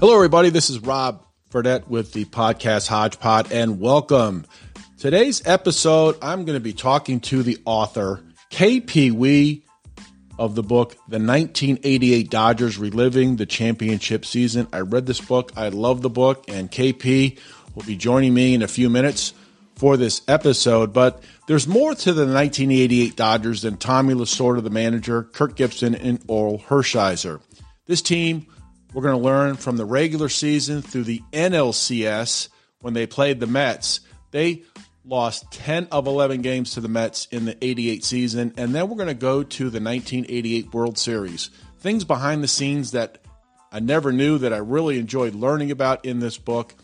Hello, everybody. This is Rob Fredette with the podcast Hodgepod, and welcome. Today's episode, I'm going to be talking to the author, KP Wee, of the book, The 1988 Dodgers Reliving the Championship Season. I read this book. I love the book, and KP will be joining me in a few minutes for this episode. But there's more to the 1988 Dodgers than Tommy Lasorda, the manager, Kirk Gibson, and Orel Hershiser. This team we're going to learn from the regular season through the NLCS when they played the Mets. They lost 10 of 11 games to the Mets in the 88 season. And then we're going to go to the 1988 World Series. Things behind the scenes that I never knew that I really enjoyed learning about in this book.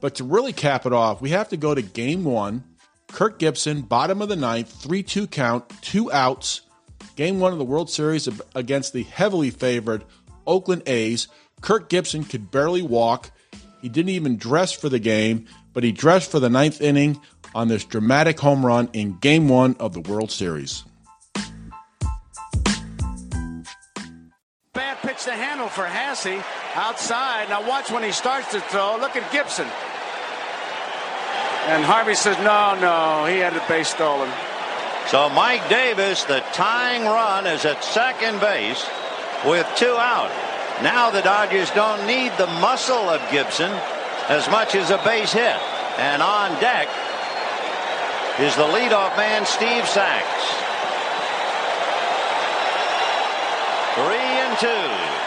But to really cap it off, we have to go to game one. Kirk Gibson, bottom of the ninth, 3 2 count, two outs. Game one of the World Series against the heavily favored Oakland A's. Kirk Gibson could barely walk. He didn't even dress for the game, but he dressed for the ninth inning on this dramatic home run in game one of the World Series. Bad pitch to handle for Hassey outside. Now watch when he starts to throw. Look at Gibson. And Harvey says, no, no, he had the base stolen. So Mike Davis, the tying run, is at second base with two out. Now the Dodgers don't need the muscle of Gibson as much as a base hit. And on deck is the leadoff man, Steve Sax. Three and two.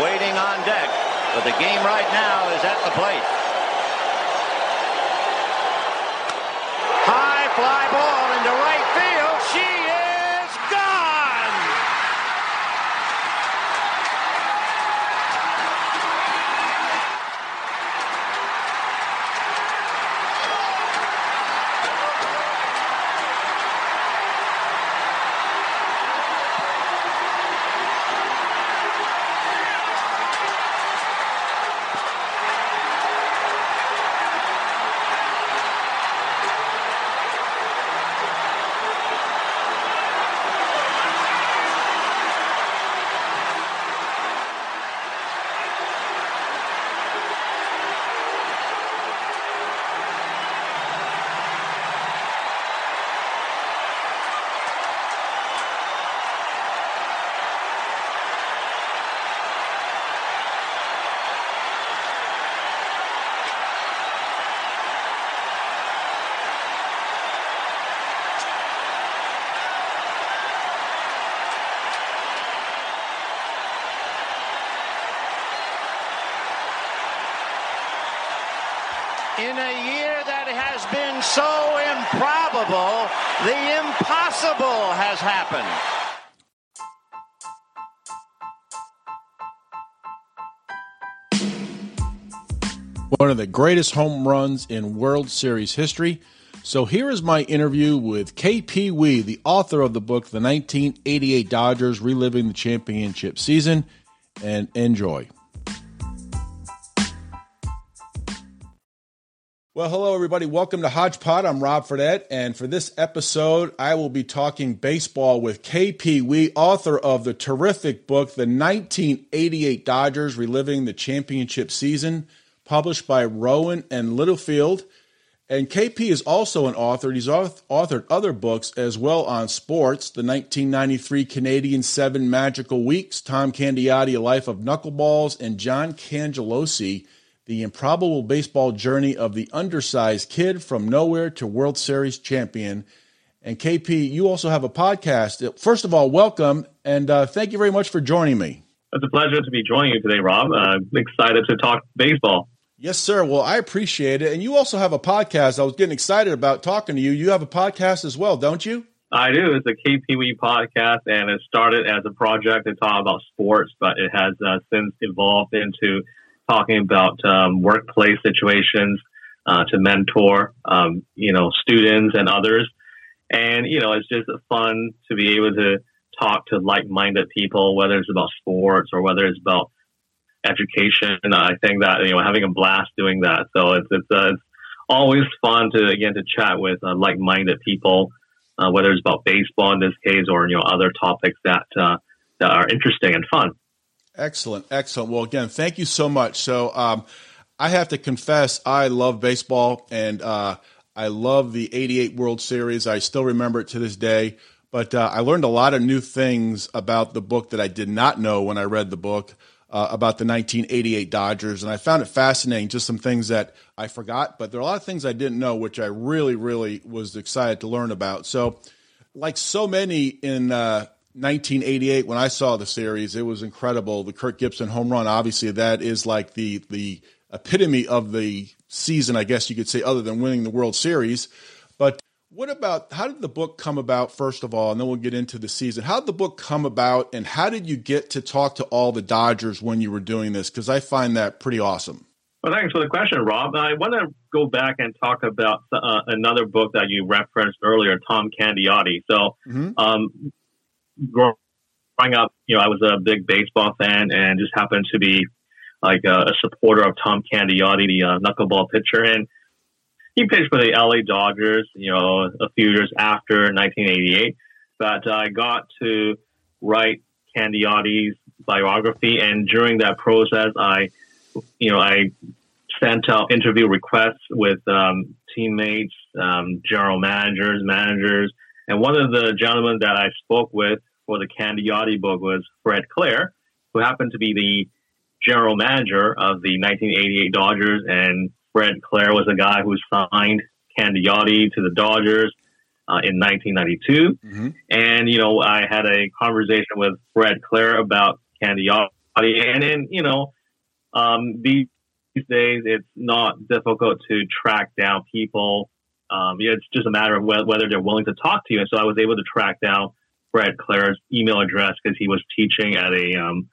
waiting on deck. But the game right now is at the plate. One of the greatest home runs in World Series history. So here is my interview with KP Wee, the author of the book, The 1988 Dodgers Reliving the Championship Season, and enjoy. Well, hello, everybody. Welcome to Hodgepod. I'm Rob Fredette, and for this episode, I will be talking baseball with KP Wee, author of the terrific book, The 1988 Dodgers Reliving the Championship Season, published by Rowman and Littlefield. And KP is also an author. He's authored other books as well on sports the 1993 Canadiens Seven Magical Weeks, Tom Candiotti, A Life of Knuckleballs, and John Cangelosi the improbable baseball journey of the undersized kid from nowhere to World Series champion. And KP, you also have a podcast. First of all, welcome and uh, thank you very much for joining me. It's a pleasure to be joining you today, Rob. Uh, excited to talk baseball. Yes, sir. Well, I appreciate it. And you also have a podcast. I was getting excited about talking to you. You have a podcast as well, don't you? I do. It's a KP Wee podcast, and it started as a project to talk about sports, but it has uh, since evolved into talking about um, workplace situations uh, to mentor, um, you know, students and others. And, you know, it's just fun to be able to talk to like-minded people, whether it's about sports or whether it's about education. I think that you know having a blast doing that. So it's it's, uh, it's always fun to again to chat with uh, like-minded people, uh, whether it's about baseball in this case or you know other topics that uh, that are interesting and fun. Excellent, excellent. Well, again, thank you so much. So, um, I have to confess, I love baseball and uh, I love the '88 World Series. I still remember it to this day. But uh, I learned a lot of new things about the book that I did not know when I read the book uh, about the 1988 Dodgers, and I found it fascinating. Just some things that I forgot, but there are a lot of things I didn't know, which I really, really was excited to learn about. So, like so many in uh, 1988 when I saw the series. It was incredible. The Kirk Gibson home run, obviously, that is like the the epitome of the season, I guess you could say, other than winning the World Series. What about how did the book come about, first of all, and then we'll get into the season? How did the book come about, and how did you get to talk to all the Dodgers when you were doing this? Because I find that pretty awesome. Well, thanks for the question, Rob. I want to go back and talk about uh, another book that you referenced earlier, Tom Candiotti. So, mm-hmm. um, growing up, you know, I was a big baseball fan and just happened to be like a, a supporter of Tom Candiotti, the uh, knuckleball pitcher. And he pitched for the LA Dodgers, you know, a few years after 1988. But I got to write Candiotti's biography, and during that process, I, you know, I sent out interview requests with um, teammates, um, general managers, managers, and one of the gentlemen that I spoke with for the Candiotti book was Fred Claire, who happened to be the general manager of the 1988 Dodgers and Fred Claire was a guy who signed Candiotti to the Dodgers uh, in 1992. Mm-hmm. And, you know, I had a conversation with Fred Claire about Candiotti. And then, you know, um, these days it's not difficult to track down people. Um, it's just a matter of whether they're willing to talk to you. And so I was able to track down Fred Claire's email address because he was teaching at a um,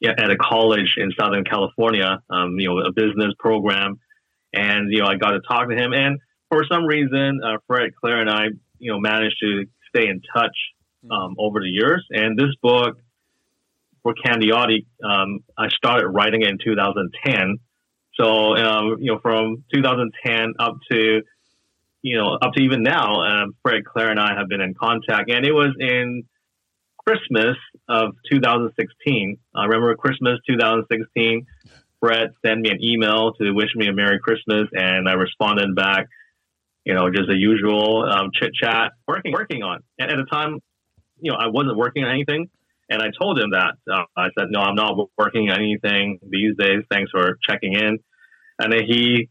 yeah, at a college in Southern California, um, you know, a business program and you know I got to talk to him. And for some reason, uh, Fred Claire and I, you know, managed to stay in touch hmm. um, over the years. And this book for Candiotti, um, I started writing it in 2010. So um, you know, from 2010 up to you know up to even now, um, Fred Claire and I have been in contact, and it was in Christmas of 2016. I remember Christmas 2016. Brett sent me an email to wish me a Merry Christmas, and I responded back, you know, just the usual um, chit chat, working working on. And at the time, you know, I wasn't working on anything, and I told him that. Uh, I said, no, I'm not working on anything these days. Thanks for checking in. And then he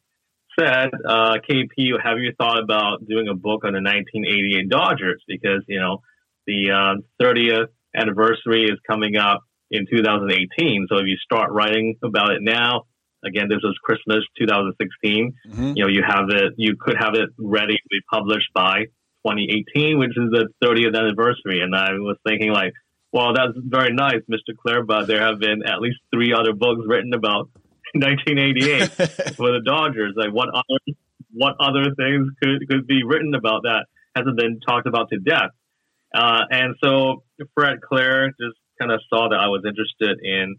said, uh, KP, have you thought about doing a book on the 1988 Dodgers? Because, you know, the uh, 30th anniversary is coming up in 2018. So if you start writing about it now, again, this was Christmas 2016. Mm-hmm. You know, you have it, you could have it ready to be published by 2018, which is the 30th anniversary. And I was thinking like, well, that's very nice, Mr. Claire, but there have been at least three other books written about 1988 for the Dodgers. Like, what other what other things could could be written about that hasn't been talked about to death? Uh, and so Fred Claire just kind of saw that I was interested in,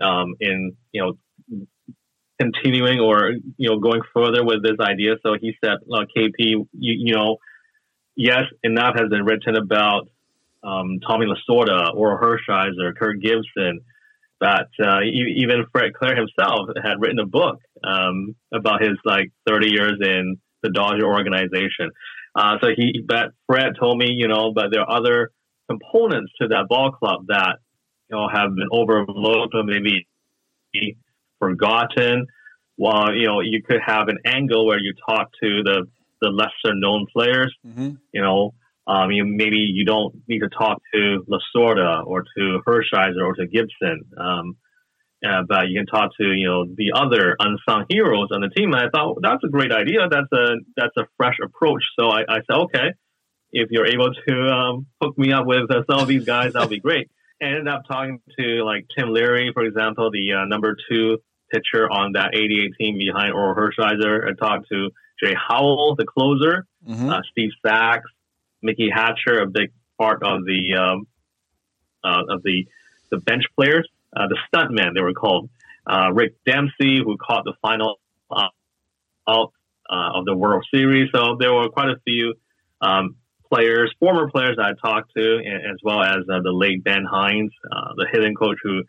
um, in you know, continuing or you know going further with this idea. So he said, uh, "KP, you, you know, yes, enough has been written about um, Tommy Lasorda or Hershiser, Kirk Gibson." That uh, even Fred Claire himself had written a book um, about his like 30 years in the Dodger organization. Uh, so he, but Fred told me, you know, but there are other components to that ball club that you know have been overlooked or maybe forgotten. While you know you could have an angle where you talk to the the lesser known players. Mm-hmm. You know, um, you maybe you don't need to talk to Lasorda or to Hershiser or to Gibson. Um, uh, but you can talk to you know the other unsung heroes on the team. And I thought well, that's a great idea. That's a that's a fresh approach. So I, I said, okay, if you're able to um, hook me up with uh, some of these guys, that'll be great. And ended up talking to like Tim Leary, for example, the uh, number two pitcher on that 88 team behind Orel Hershiser. I talked to Jay Howell, the closer, mm-hmm. uh, Steve Sax, Mickey Hatcher, a big part of the um, uh, of the the bench players uh, the stuntmen they were called. Uh, Rick Dempsey, who caught the final uh, out uh, of the World Series. So there were quite a few um, players, former players I talked to, as well as uh, the late Ben Hines, uh, the hitting coach who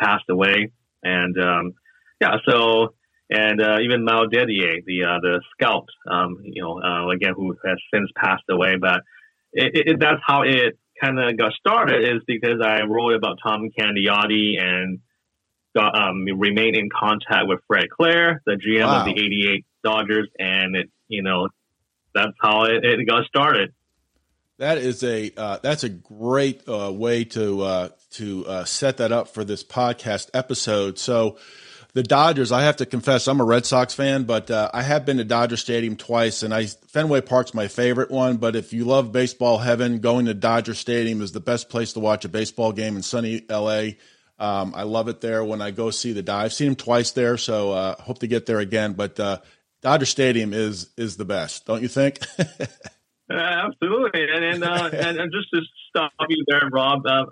passed away. And um, yeah, so and uh, even Mel Didier, the uh, the scout, um, you know, uh, again who has since passed away. But it, it, that's how it kind of got started, is because I wrote about Tom Candiotti and got um, remained in contact with Fred Claire, the GM wow. of the '88 Dodgers, and it, you know, that's how it, it got started. That is a uh, that's a great uh, way to uh, to uh, set that up for this podcast episode. So, the Dodgers. I have to confess, I'm a Red Sox fan, but uh, I have been to Dodger Stadium twice, and I Fenway Park's my favorite one. But if you love baseball heaven, going to Dodger Stadium is the best place to watch a baseball game in sunny LA. Um, I love it there when I go see the dive. I've seen him twice there, so uh, hope to get there again. But uh, Dodger Stadium is is the best, don't you think? Absolutely, and and, uh, and, and just to stop you there, Rob. Uh,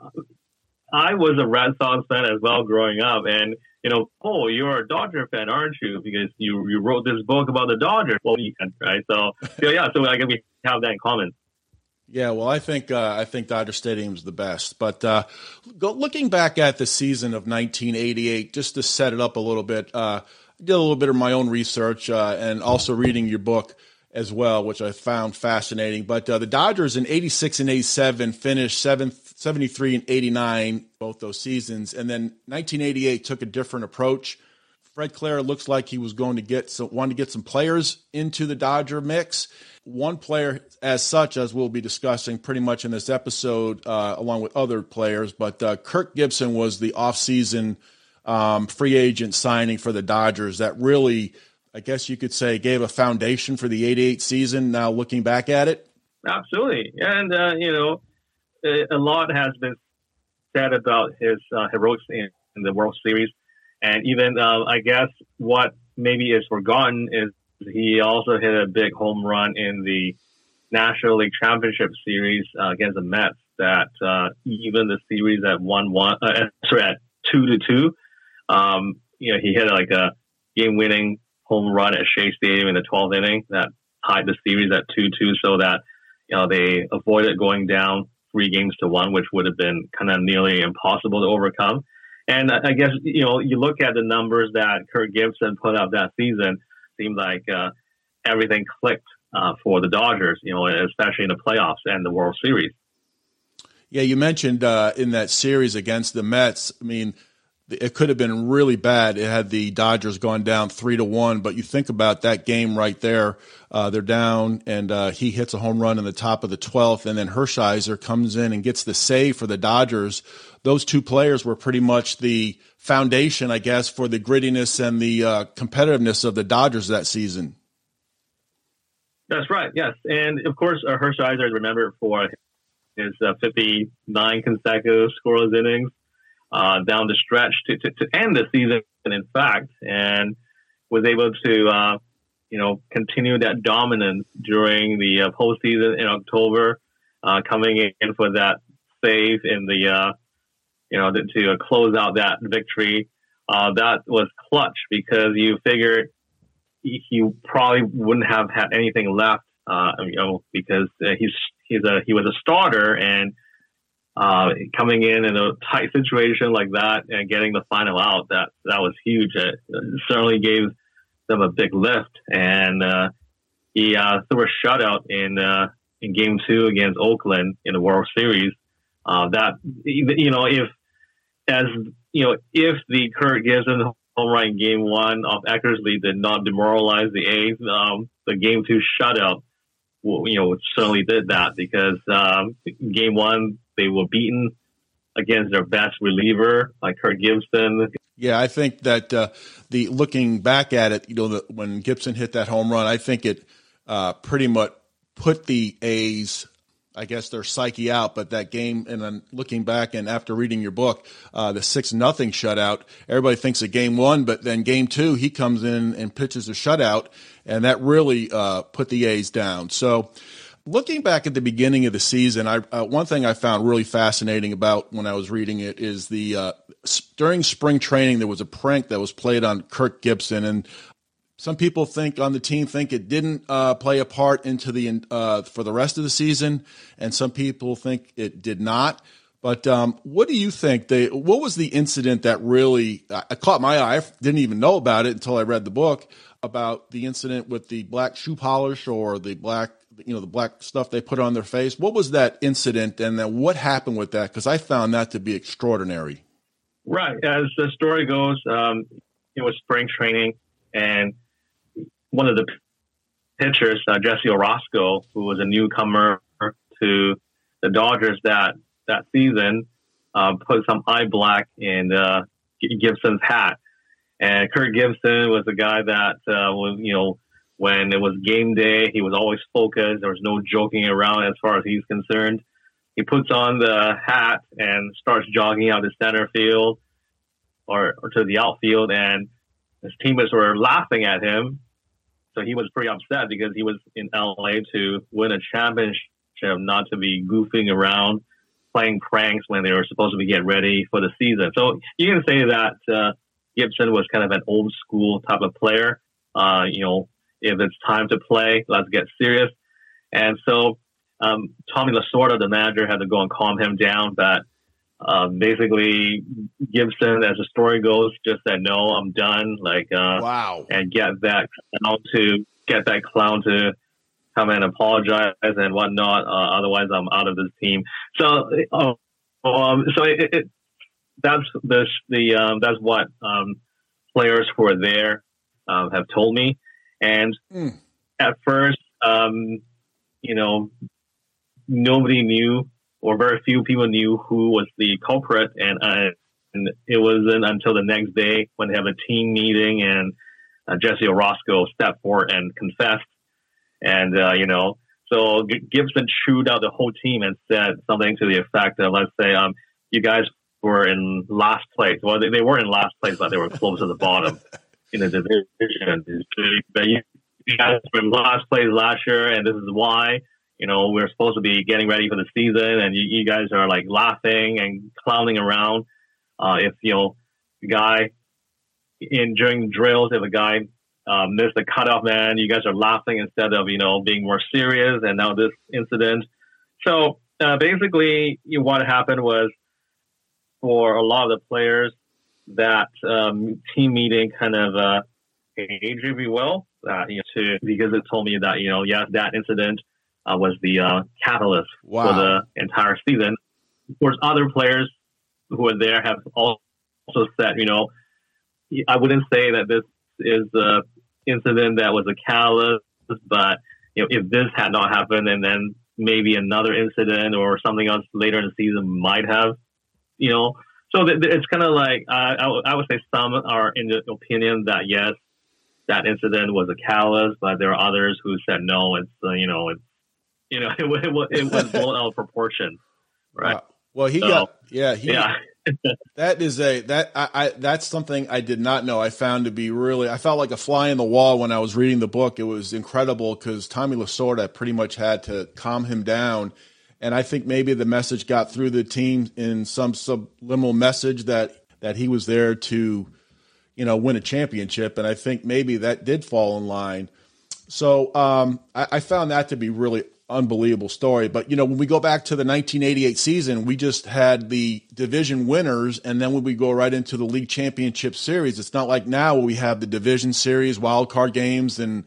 I was a Red Sox fan as well growing up, and you know, oh, you're a Dodger fan, aren't you? Because you you wrote this book about the Dodgers, well, right? So, so yeah, so I guess we have that in common. Yeah, well, I think uh, I think Dodger Stadium's the best. But uh, go, looking back at the season of 1988, just to set it up a little bit, uh, I did a little bit of my own research uh, and also reading your book as well, which I found fascinating. But uh, the Dodgers in 86 and 87 finished seventh, 73 and 89, both those seasons. And then 1988 took a different approach. Fred Claire looks like he was going to get some, wanted to get some players into the Dodger mix. One player, as such, as we'll be discussing pretty much in this episode, uh, along with other players, but uh, Kirk Gibson was the offseason um, free agent signing for the Dodgers that really – I guess you could say, gave a foundation for the 88 season now looking back at it? Absolutely. And, uh, you know, a lot has been said about his uh, heroics in, in, the World Series. And even, uh, I guess, what maybe is forgotten is he also hit a big home run in the National League Championship Series uh, against the Mets that uh, even the series at 1 1, uh, sorry, at 2 to 2, um, you know, he hit like a game winning home run at Shea Stadium in the 12th inning that tied the series at 2-2 so that, you know, they avoided going down three games to one, which would have been kind of nearly impossible to overcome. And I guess, you know, you look at the numbers that Kirk Gibson put up that season, seemed like uh, everything clicked uh, for the Dodgers, you know, especially in the playoffs and the World Series. Yeah, you mentioned uh, in that series against the Mets, I mean, it could have been really bad. It had the Dodgers gone down three to one, but you think about that game right there. Uh, they're down, and uh, he hits a home run in the top of the twelfth, and then Hershiser comes in and gets the save for the Dodgers. Those two players were pretty much the foundation, I guess, for the grittiness and the uh, competitiveness of the Dodgers that season. That's right. Yes, and of course, uh, Hershiser is remembered for his uh, 59 consecutive scoreless innings uh, down the stretch to, to, to, end the season, in fact, and was able to, uh, you know, continue that dominance during the uh, postseason in October, uh, coming in for that save in the, uh, you know, to, to close out that victory. Uh, that was clutch because you figured he, probably wouldn't have had anything left, you know, because he's he's a he was a starter and uh, coming in in a tight situation like that and getting the final out, that that was huge. It, certainly gave them a big lift, and uh, he uh, threw a shutout in uh, in Game Two against Oakland in the World Series. Uh, that you know, if as you know, if the Kirk Gibson home run Game One of Eckersley did not demoralize the A's, um, the Game Two shutout you know, certainly did that because um, game one they were beaten against their best reliever like Kirk Gibson. Yeah, I think that uh, the looking back at it, you know, the, when Gibson hit that home run, I think it uh, pretty much put the A's I guess their psyche out. But that game, and then looking back and after reading your book, uh, the six nothing shutout, everybody thinks of game one, but then game two, he comes in and pitches a shutout, and that really uh, put the A's down. So. Looking back at the beginning of the season, I, uh, one thing I found really fascinating about when I was reading it is the uh, during spring training there was a prank that was played on Kirk Gibson, and some people think on the team think it didn't uh, play a part into the uh, for the rest of the season, and some people think it did not. But um, what do you think? They what was the incident that really uh, caught my eye? I didn't even know about it until I read the book about the incident with the black shoe polish or the black you know the black stuff they put on their face. What was that incident, and then what happened with that? Because I found that to be extraordinary. Right, as the story goes, um, it was spring training, and one of the pitchers, uh, Jesse Orosco, who was a newcomer to the Dodgers that that season, uh, put some eye black in uh, Gibson's hat. And Kirk Gibson was a guy that uh, was, you know, when it was game day, he was always focused. There was no joking around as far as he's concerned. He puts on the hat and starts jogging out to center field or, or to the outfield, and his teammates were laughing at him. So he was pretty upset because he was in LA to win a championship, not to be goofing around playing pranks when they were supposed to be getting ready for the season. So you can say that uh, Gibson was kind of an old school type of player. Uh, you know, if it's time to play, let's get serious. And so um, Tommy Lasorda, the manager, had to go and calm him down. That um, basically, Gibson, as the story goes, just said, "No, I'm done." Like, uh, wow, and get that clown to get that clown to come and apologize and whatnot. Uh, otherwise, I'm out of this team. So, uh, um, so it, it, that's the the um, that's what um, players who are there um, have told me. And mm. at first, um, you know, nobody knew, or very few people knew who was the culprit, and, uh, and it wasn't until the next day when they have a team meeting and uh, Jesse Orosco stepped forward and confessed and, uh, you know, so Gibson chewed out the whole team and said something to the effect of, let's say, um, you guys were in last place. Well, they, they were in last place, but they were close to the bottom in the division. But you, you guys were last place last year, and this is why. You know, we're supposed to be getting ready for the season, and you, you guys are like laughing and clowning around. Uh, if you know, the guy in during drills, if a guy um, missed the cutoff man. You guys are laughing instead of, you know, being more serious. And now this incident. So uh, basically, you what happened was for a lot of the players, that um, team meeting kind of uh, age, if you will, uh, you know, to, because it told me that, you know, yes, that incident uh, was the uh, catalyst wow. for the entire season. Of course, other players who are there have also said, you know, I wouldn't say that this is a incident that was a catalyst, but you know, if this had not happened, and then maybe another incident or something else later in the season might have, you know. So th- th- it's kind of like I, I, w- I would say some are in the opinion that yes, that incident was a catalyst, but there are others who said no. It's uh, you know it's you know it, it, it was blown out of proportion, right? Wow. Well, he so, got yeah he yeah that is a that I, I, that's something I did not know. I found to be really I felt like a fly in the wall when I was reading the book. It was incredible because Tommy Lasorda pretty much had to calm him down, and I think maybe the message got through the team in some subliminal message that that he was there to, you know, win a championship, and I think maybe that did fall in line. So um, I, I found that to be really unbelievable story. But you know, when we go back to the 1988 season, we just had the division winners, and then when we go right into the league championship series, it's not like now we have the division series, wild card games, and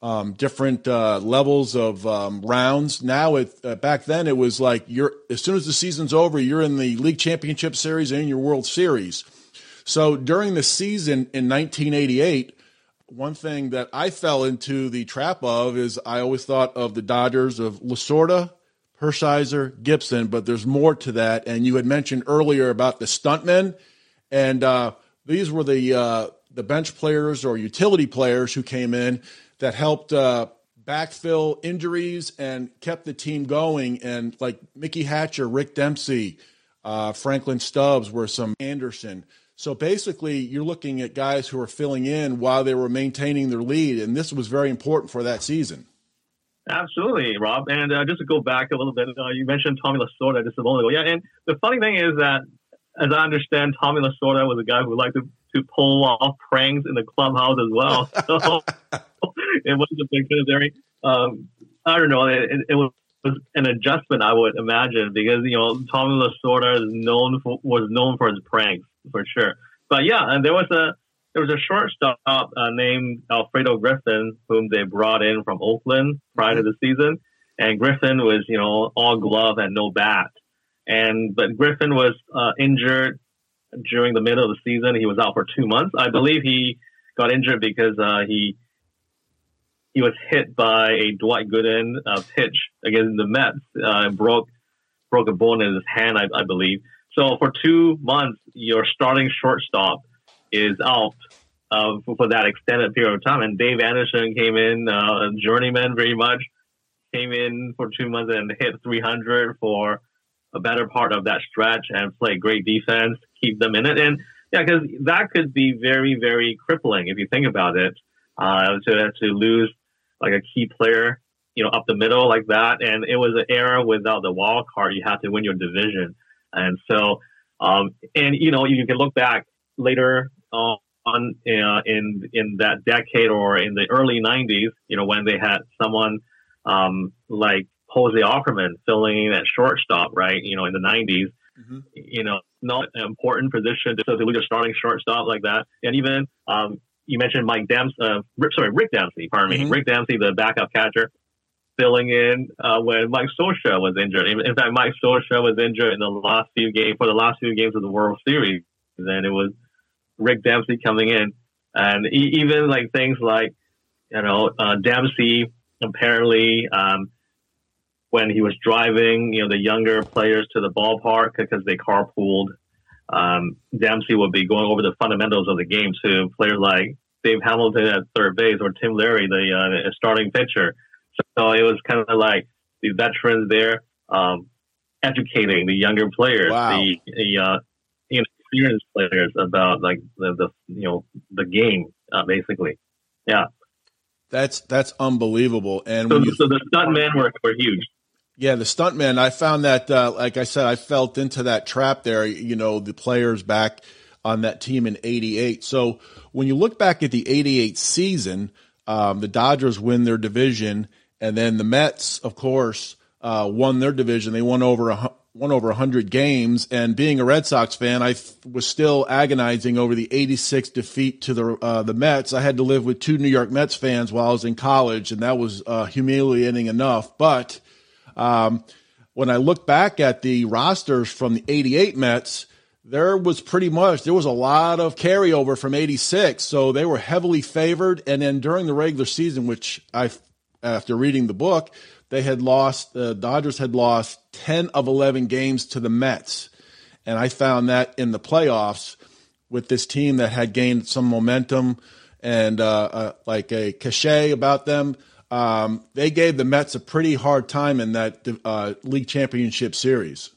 um, different uh, levels of um, rounds. Now, it, uh, back then, it was like you're as soon as the season's over, you're in the league championship series and your World Series. So during the season in 1988 one thing that I fell into the trap of is I always thought of the Dodgers of Lasorda, Hershiser, Gibson, but there's more to that. And you had mentioned earlier about the stuntmen, and uh, these were the uh, the bench players or utility players who came in that helped uh, backfill injuries and kept the team going. And like Mickey Hatcher, Rick Dempsey, uh, Franklin Stubbs were some Anderson. So basically, you're looking at guys who are filling in while they were maintaining their lead, and this was very important for that season. Absolutely, Rob. And uh, just to go back a little bit, uh, you mentioned Tommy Lasorda just a moment ago. Yeah, and the funny thing is that as I understand, Tommy Lasorda was a guy who liked to, to pull off pranks in the clubhouse as well. So it was a big very, um, I don't know, it, it, was an adjustment, I would imagine, because, you know, Tommy Lasorda is known for, was known for his pranks, for sure. But yeah, and there was a, there was a shortstop uh, named Alfredo Griffin, whom they brought in from Oakland prior to the season. And Griffin was, you know, all glove and no bat. And but Griffin was uh, injured during the middle of the season. He was out for two months. I believe he got injured because uh, he he was hit by a Dwight Gooden uh, pitch against the Mets uh, and broke broke a bone in his hand, I, I believe. So for two months, your starting shortstop is out uh, for, for, that extended period of time. And Dave Anderson came in, uh, a journeyman very much, came in for two months and hit 300 for a better part of that stretch and play great defense, keep them in it. And yeah, because that could be very, very crippling if you think about it. Uh, to to lose like a key player, you know, up the middle like that. And it was an era without the wild card. You had to win your division. And so, um, and you know, you can look back later on uh, in in that decade or in the early '90s, you know, when they had someone um, like Jose Offerman filling in at shortstop, right? You know, in the '90s, mm-hmm. you know, not an important position to, to lose a starting shortstop like that. And even um, you mentioned Mike Dempsey, uh, sorry, Rick Dempsey, pardon me, mm-hmm. Rick Dempsey, the backup catcher, filling in uh, when Mike Scioscia was injured. In, in, fact, Mike Scioscia was injured in the last few games for the last few games of the World Series, and it was Rick Dempsey coming in, and he, even like things like you know uh, Dempsey apparently um, when he was driving you know the younger players to the ballpark because they carpooled. Um, Dempsey would be going over the fundamentals of the game to players like Dave Hamilton at third base or Tim Leary, the uh, starting pitcher. So it was kind of like the veterans there um, educating the younger players, wow. the, the uh, experienced players about like the, the you know the game uh, basically. Yeah, that's that's unbelievable. And so, you, so the stuntmen were were huge. Yeah, the stuntman. I found that, uh, like I said, I felt into that trap there. You know, the players back on that team in '88. So when you look back at the '88 season, um, the Dodgers win their division, and then the Mets, of course, uh, won their division. They won over a, won over 100 games. And being a Red Sox fan, I was still agonizing over the 86 defeat to the uh, the Mets. I had to live with two New York Mets fans while I was in college, and that was uh, humiliating enough. But um, when I look back at the rosters from the 88 Mets, there was pretty much there was a lot of carryover from 86 so they were heavily favored and then during the regular season which i after reading the book they had lost, the Dodgers had lost 10 of 11 games to the Mets. And I found that in the playoffs with this team that had gained some momentum and uh, uh, like a cachet about them. Um, they gave the Mets a pretty hard time in that uh, league championship series.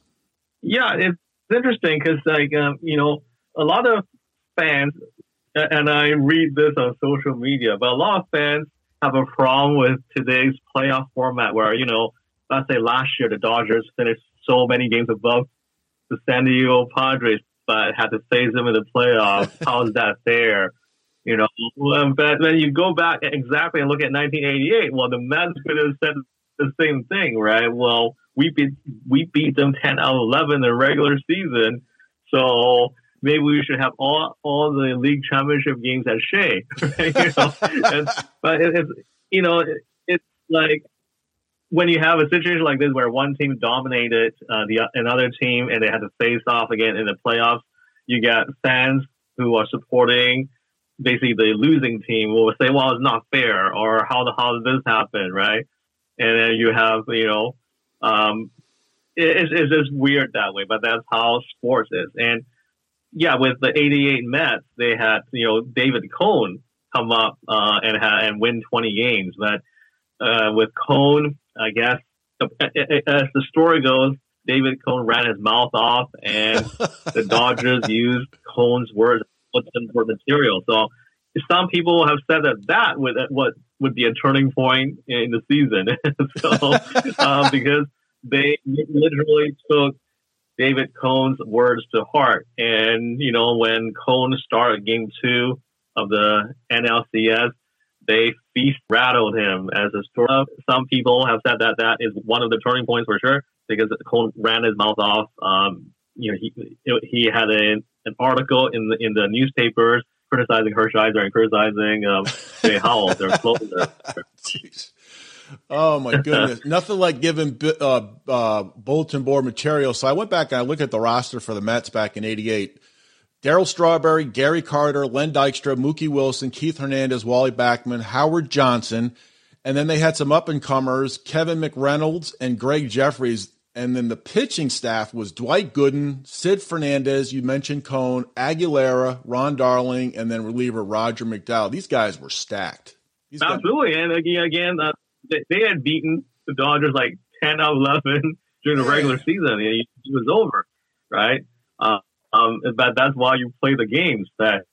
Yeah, it's interesting because, like, um, you know, a lot of fans, and I read this on social media, but a lot of fans have a problem with today's playoff format where, you know, let's say last year the Dodgers finished so many games above the San Diego Padres, but had to face them in the playoffs. How is that fair? You know, but when you go back exactly and look at 1988, well, the Mets could have said the same thing, right? Well, we beat we beat them 10 out of 11 in the regular season, so maybe we should have all all the league championship games at Shea. Right? you know? and, but it, it's you know it, it's like when you have a situation like this where one team dominated uh, the another team and they had to face off again in the playoffs, you get fans who are supporting basically the losing team will say, "Well, it's not fair," or "How the how did this happen?" Right? And then you have you know. Um, it's, it's just weird that way, but that's how sports is. And yeah, with the 88 Mets, they had, you know, David Cone come up uh, and ha- and win 20 games. But uh, with Cone, I guess, as the story goes, David Cone ran his mouth off, and the Dodgers used Cone's words put them for material. So some people have said that that would what would be a turning point in the season. so um, because they literally took David Cone's words to heart. And, you know, when Cone started game two of the NLCS, they feast rattled him as a story. Some people have said that that is one of the turning points for sure because Cone ran his mouth off. Um, you know, he he had a, an article in the in the newspapers criticizing Hershiser and criticizing um, Jay Howell, their closer. Oh my goodness! Nothing like giving uh, uh, bulletin board material. So I went back and I looked at the roster for the Mets back in '88. Darryl Strawberry, Gary Carter, Len Dykstra, Mookie Wilson, Keith Hernandez, Wally Backman, Howard Johnson, and then they had some up and comers: Kevin McReynolds and Greg Jefferies. And then the pitching staff was Dwight Gooden, Sid Fernandez, you mentioned Cone, Aguilera, Ron Darling, and then reliever Roger McDowell. These guys were stacked. These Absolutely. Guys- and again, again uh, they had beaten the Dodgers like 10 out of 11 during the regular season. It was over, right? Uh, um, but that's why you play the games. That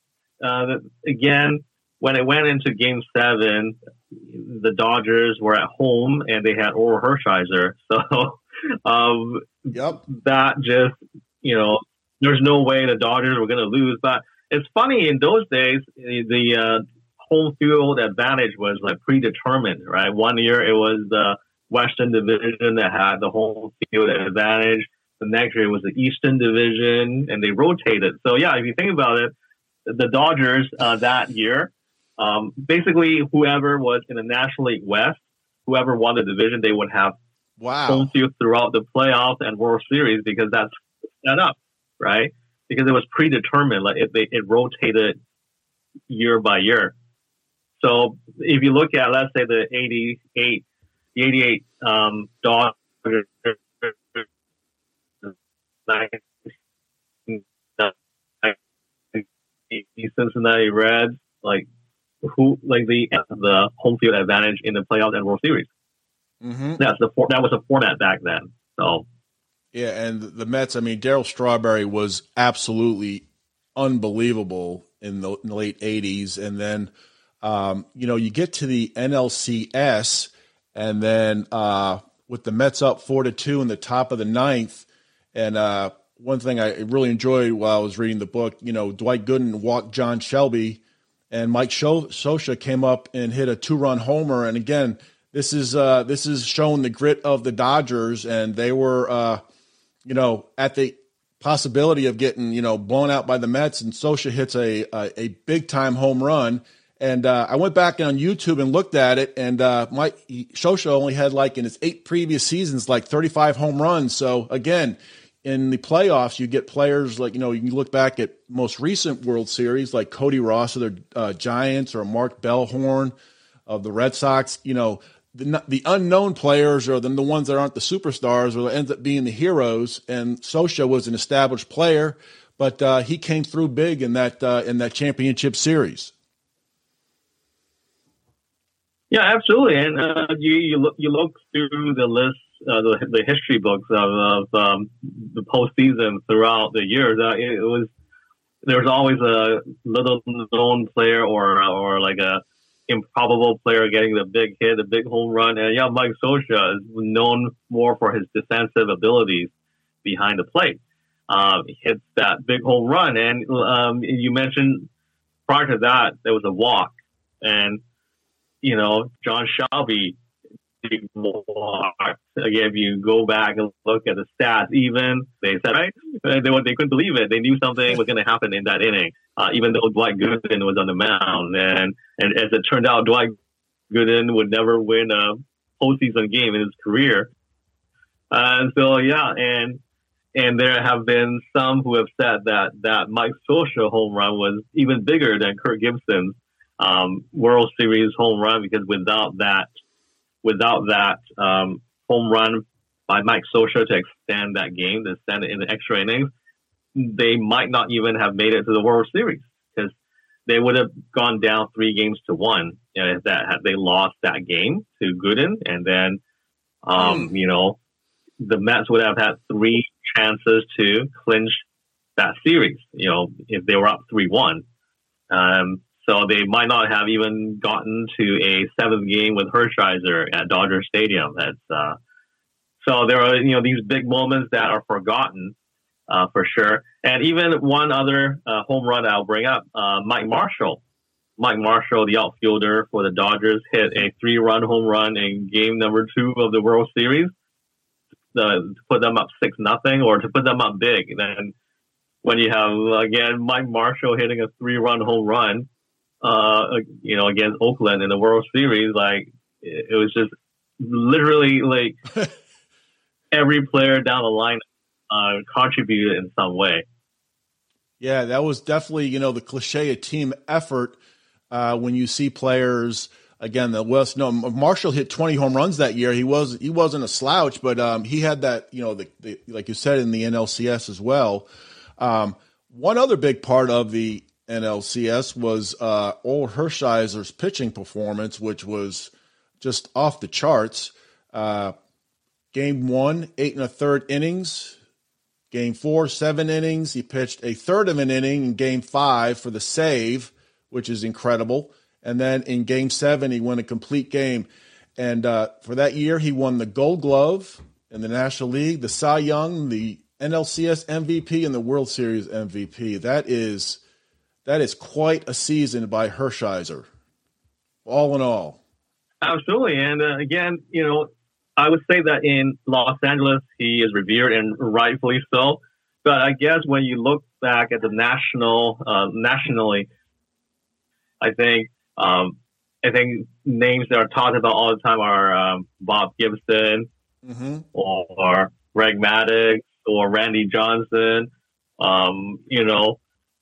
uh, again, when it went into Game Seven, the Dodgers were at home and they had Orel Hershiser. So um, yep. that just you know, there's no way the Dodgers were going to lose. But it's funny in those days, the uh, home field advantage was like predetermined, right? One year it was the Western Division that had the home field advantage. The next year it was the Eastern Division, and they rotated. So yeah, if you think about it, the Dodgers uh, that year, um, basically whoever was in the National League West, whoever won the division, they would have wow. home field throughout the playoffs and World Series because that's set up, right? Because it was predetermined, like it, they, it rotated year by year. So if you look at, let's say the 88, the 88 um, Dodgers, Cincinnati Reds, like who, like the the home field advantage in the playoffs and World Series. Mm-hmm. That's the that was a format back then. So yeah, and the Mets. I mean, Darryl Strawberry was absolutely unbelievable in the, in the late '80s, and then um, you know, you get to the NLCS, and then uh, with the Mets up four to two in the top of the ninth, and uh, one thing I really enjoyed while I was reading the book, you know, Dwight Gooden walked John Shelby, and Mike Scioscia came up and hit a two-run homer, and again, this is uh, this is showing the grit of the Dodgers, and they were, uh, you know, at the possibility of getting you know blown out by the Mets, and Scioscia hits a a, a big time home run and uh, I went back on YouTube and looked at it, and uh, Mike Scioscia only had like in his eight previous seasons like 35 home runs. So again, in the playoffs, you get players like you know you can look back at most recent World Series like Cody Ross of the uh, Giants or Mark Bellhorn of the Red Sox. You know the the unknown players or the, the ones that aren't the superstars or ends up being the heroes. And Scioscia was an established player, but uh, he came through big in that uh, in that championship series. Yeah, absolutely. And uh, you you look you look through the list, uh, the the history books of, of um, the postseason throughout the years. Uh, it was there's always a little known player or or like a improbable player getting the big hit, the big home run. And yeah, Mike Scioscia is known more for his defensive abilities behind the plate. Um, hits that big home run, and um, you mentioned prior to that there was a walk, and you know, John Shelby Again, if you go back and look at the stats, even they said right, they, they couldn't believe it. They knew something was going to happen in that inning, uh, even though Dwight Gooden was on the mound. And and as it turned out, Dwight Gooden would never win a postseason game in his career. Uh, so yeah, and and there have been some who have said that that Mike Scioscia home run was even bigger than Kirk Gibson's um, World Series home run because without that, without that um, home run by Mike Scioscia to extend that game, to extend it in the extra innings, they might not even have made it to the World Series because they would have gone down three games to one you know, if that had they lost that game to Gooden, and then um, mm. you know the Mets would have had three chances to clinch that series. You know, if they were up three one. Um, so they might not have even gotten to a seventh game with Hershiser at Dodger Stadium. That's uh, so there are you know these big moments that are forgotten uh, for sure. And even one other uh, home run I'll bring up, uh, Mike Marshall. Mike Marshall, the outfielder for the Dodgers, hit a three-run home run in game number two of the World Series uh, to put them up six nothing, or to put them up big. Then when you have again Mike Marshall hitting a three-run home run, uh, you know, against Oakland in the World Series, like it was just literally like every player down the line uh, contributed in some way. Yeah, that was definitely you know the cliche a team effort uh, when you see players again the West. No, Marshall hit 20 home runs that year. He was he wasn't a slouch, but um, he had that you know the, the, like you said in the NLCS as well. Um, one other big part of the NLCS was uh, Orel Hershiser's pitching performance, which was just off the charts. Uh, game one, eight and a third innings, Game four, seven innings. He pitched a third of an inning in game five for the save, which is incredible. And then in game seven, he won a complete game. And uh, for that year, he won the Gold Glove in the National League, the Cy Young, the NLCS MVP, and the World Series MVP. That is that is quite a season by Hershiser, all in all. Absolutely, and uh, again, you know, I would say that in Los Angeles, he is revered and rightfully so. But I guess when you look back at the national, uh, nationally, I think, um, I think names that are talked about all the time are um, Bob Gibson mm-hmm. or Greg Maddux or Randy Johnson. Um, you know,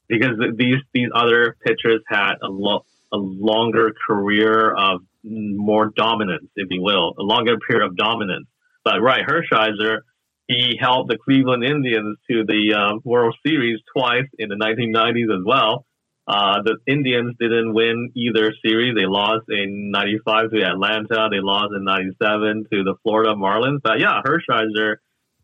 because these these other pitchers had a, lo- a longer career of more dominance, if you will, a longer period of dominance. But right, Hershiser, he helped the Cleveland Indians to the uh, World Series twice in the 1990s as well. Uh, the Indians didn't win either series. They lost in 95 to Atlanta. They lost in 97 to the Florida Marlins. But yeah, Hershiser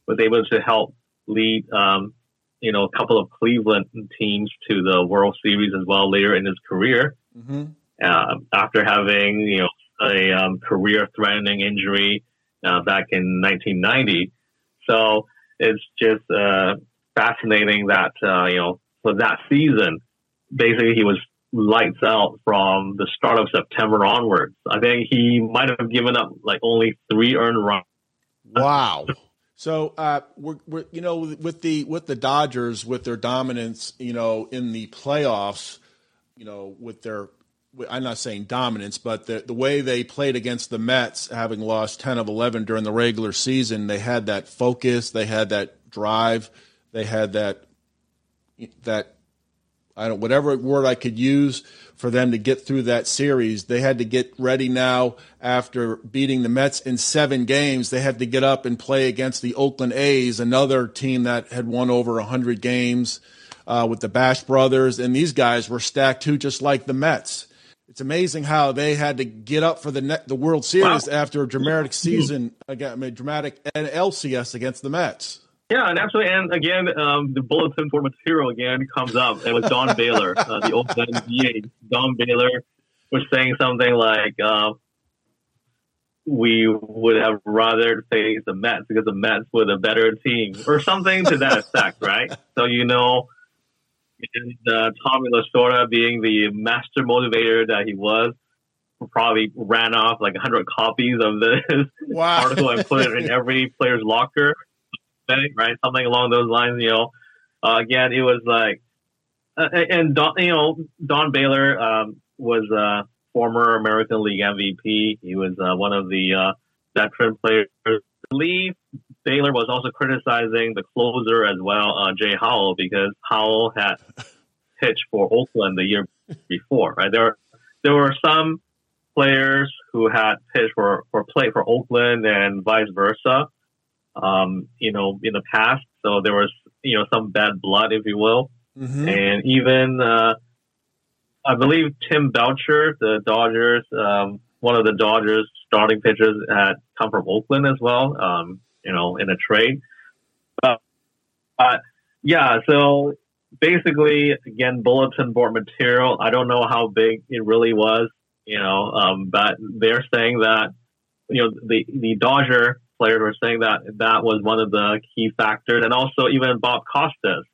was able to help lead, um, you know, a couple of Cleveland teams to the World Series as well later in his career. Mm-hmm uh, after having you know a um, career-threatening injury uh, back in 1990. So it's just uh, fascinating that uh, you know for that season, basically he was lights out from the start of September onwards. I think he might have given up like only three earned runs. Wow. So uh, we're, we're, you know with the with the Dodgers with their dominance you know in the playoffs you know with their I'm not saying dominance, but the the way they played against the Mets, having lost 10 of 11 during the regular season, they had that focus, they had that drive, they had that that I don't whatever word I could use for them to get through that series. They had to get ready now after beating the Mets in seven games. They had to get up and play against the Oakland A's, another team that had won over 100 games uh, with the Bash brothers, and these guys were stacked too, just like the Mets it's amazing how they had to get up for the net, the World Series wow. after a dramatic season, again, I mean, dramatic LCS against the Mets. Yeah, and absolutely. And again, um, the bulletin board material again comes up. It was Don Baylor, uh, the old NBA. Don Baylor was saying something like, uh, "We would have rather face the Mets because the Mets were the better team," or something to that effect, right? So you know and uh, Tommy Lasorda, being the master motivator that he was, probably ran off like 100 copies of this wow. article and put it in every player's locker, right? Something along those lines, you know. Uh, again, it was like, uh, and Don, you know, Don Baylor um, was a former American League MVP. He was uh, one of the uh, veteran players. I believe Baylor was also criticizing the closer as well, uh, Jay Howell, because Howell had pitched for Oakland the year before. Right there, there were some players who had pitched for or played for Oakland and vice versa. Um, you know, in the past, so there was you know some bad blood, if you will, mm-hmm. and even uh, I believe Tim Belcher, the Dodgers, um, one of the Dodgers starting pitchers, had come from Oakland as well. Um, you know, in a trade. But, uh, yeah, so basically, again, bulletin board material. I don't know how big it really was, you know, um, but they're saying that, you know, the, the Dodger players were saying that that was one of the key factors, and also even Bob Costas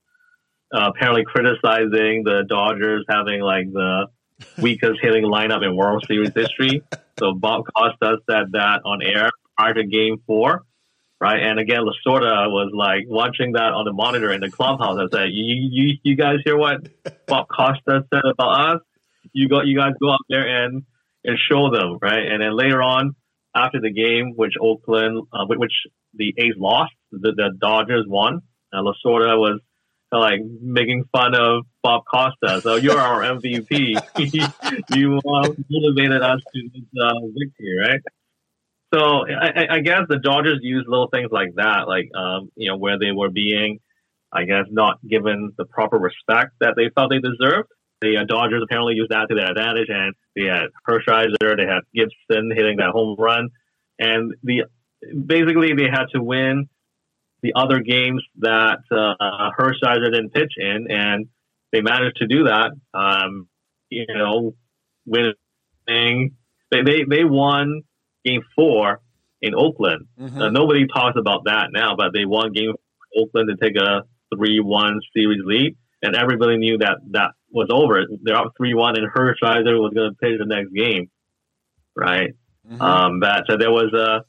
uh, apparently criticizing the Dodgers having like the weakest hitting lineup in World Series history. So Bob Costas said that on air prior to Game Four, right? And again, Lasorda was like watching that on the monitor in the clubhouse and said, "You, you, you guys hear what Bob Costa said about us? You go, you guys go out there and and show them, right?" And then later on, after the game, which Oakland, uh, which the A's lost, the, the Dodgers won. Uh, Lasorda was like making fun of Bob Costa. So you're our MVP. you uh, motivated us to this uh, victory, right? So I, I, guess the Dodgers use little things like that, like um, you know where they were being, I guess, not given the proper respect that they felt they deserved. The uh, Dodgers apparently used that to their advantage, and they had Hershiser, they had Gibson hitting that home run, and the basically they had to win the other games that uh, Hershiser didn't pitch in, and they managed to do that. Um, you know, winning. They, they they won Game Four in Oakland. Mm-hmm. Uh, nobody talks about that now, but they won Game four Oakland to take a three-one series lead, and everybody knew that that was over. They're up three-one, and Hershiser was going to pitch the next game, right? Mm-hmm. Um, but uh, there was a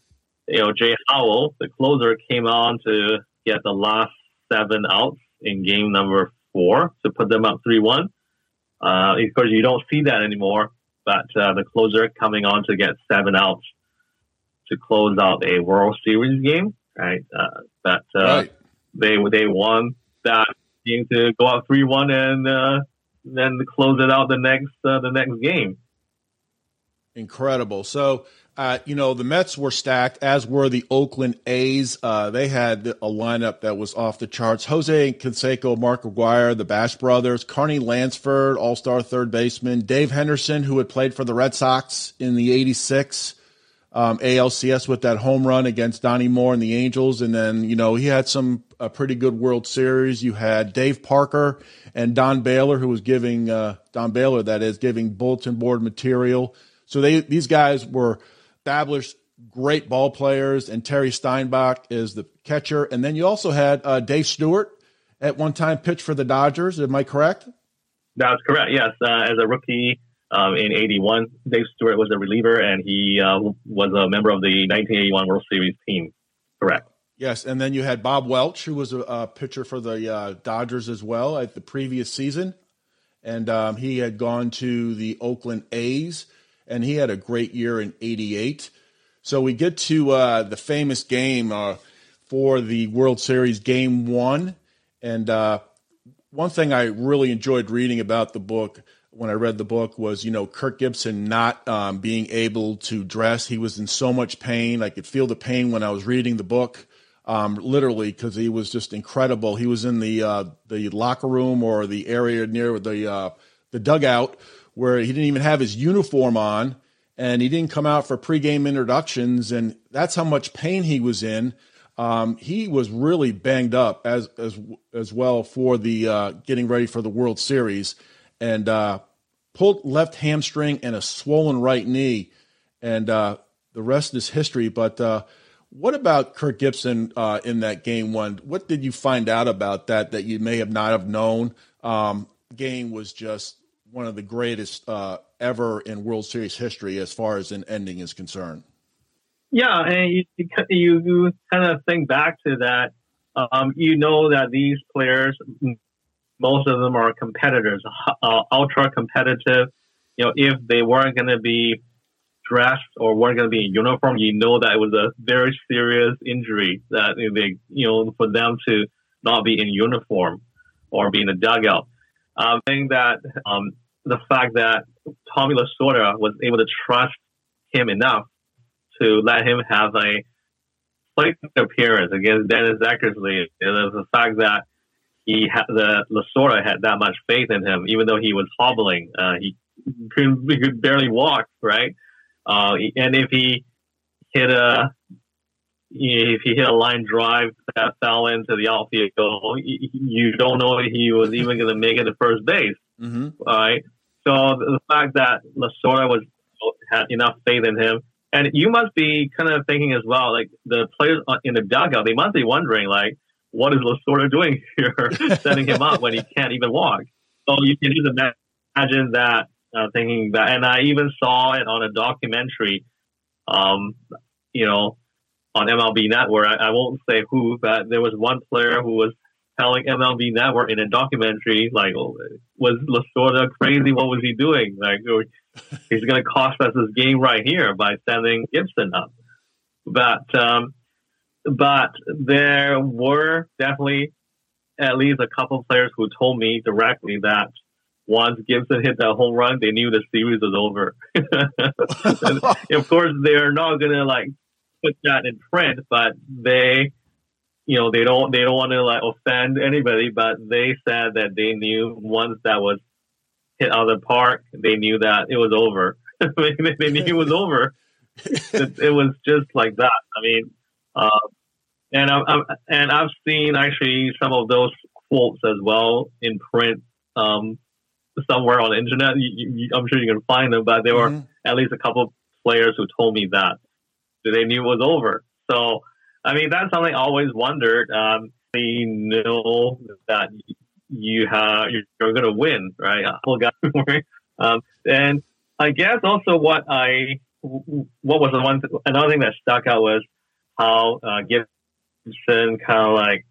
you know, Jay Howell, the closer, came on to get the last seven outs in game number four to put them up 3 1. Uh, of course, you don't see that anymore, but uh, the closer coming on to get seven outs to close out a World Series game, right? Uh, but uh, right. they they won that game to go out 3 1 and uh, then close it out the next uh, the next game. Incredible. So uh, you know, the Mets were stacked, as were the Oakland A's. Uh, they had a lineup that was off the charts. Jose Canseco, Mark McGwire, the Bash brothers, Carney Lansford, all star third baseman, Dave Henderson, who had played for the Red Sox in the 86 um, ALCS with that home run against Donnie Moore and the Angels. And then, you know, he had some a pretty good World Series. You had Dave Parker and Don Baylor, who was giving, uh, Don Baylor, that is, giving bulletin board material. So they, these guys were established great ball players, and Terry Steinbach is the catcher. And then you also had uh, Dave Stewart at one time pitch for the Dodgers. Am I correct? That's correct. Yes, uh, as a rookie um, in '81, Dave Stewart was a reliever, and he uh, was a member of the 1981 World Series team. Correct. Yes, and then you had Bob Welch, who was a, a pitcher for the uh, Dodgers as well at the previous season, and um, he had gone to the Oakland A's and he had a great year in 88. So we get to uh, the famous game uh, for the World Series, Game One. And uh, one thing I really enjoyed reading about the book when I read the book was, you know, Kirk Gibson not um, being able to dress. He was in so much pain. I could feel the pain when I was reading the book, um, literally, because he was just incredible. He was in the uh, the locker room or the area near the uh, the dugout where he didn't even have his uniform on and he didn't come out for pregame introductions. And that's how much pain he was in. Um, he was really banged up as as as well for the uh, getting ready for the World Series, and uh, pulled left hamstring and a swollen right knee, and uh, the rest is history. But uh, what about Kirk Gibson uh, in that game one? What did you find out about that that you may have not have known? Um, game was just one of the greatest uh, ever in World Series history as far as an ending is concerned. Yeah, and you, you, you kind of think back to that. Um, you know that these players, most of them are competitors, uh, ultra competitive. You know, if they weren't going to be dressed or weren't going to be in uniform, you know that it was a very serious injury that they, you know, for them to not be in uniform or be in a dugout. I think that um, the fact that Tommy Lasorda was able to trust him enough to let him have a plate appearance against Dennis Eckersley, and the fact that he had the Lasorda had that much faith in him, even though he was hobbling, uh, he could he could barely walk, right? Uh, and if he hit a if he hit a line drive that fell into the outfield, you don't know if he was even going to make it to first base. Mm-hmm. Right. So the fact that Lasorda was had enough faith in him And you must be kind of thinking as well, like the players in the dugout, they must be wondering, like, what is Lasorda doing here, setting him up when he can't even walk? So you can just imagine that, uh, thinking that. And I even saw it on a documentary, um, you know, on MLB Network. I, I won't say who, but there was one player who was telling MLB Network in a documentary, like, oh, was Lasorda crazy? What was he doing? Like, he's going to cost us this game right here by sending Gibson up. But, um, but there were definitely at least a couple players who told me directly that once Gibson hit that home run, they knew the series was over. of course, they're not going to like put that in print, but they you know they don't they don't want to like offend anybody, but they said that they knew once that was hit out of the park, they knew that it was over. they knew it was over. it, it, was just like that. I mean, uh, and I, I, and I've seen actually some of those quotes as well in print um, somewhere on the internet. You, you, I'm sure you can find them, but there mm-hmm. were at least a couple players who told me that they knew it was over. So I mean, that's something I always wondered. Um, we know that you have you're, going to win, right? um, and I guess also what I what was the one another thing that stuck out was how uh, Gibson kind of like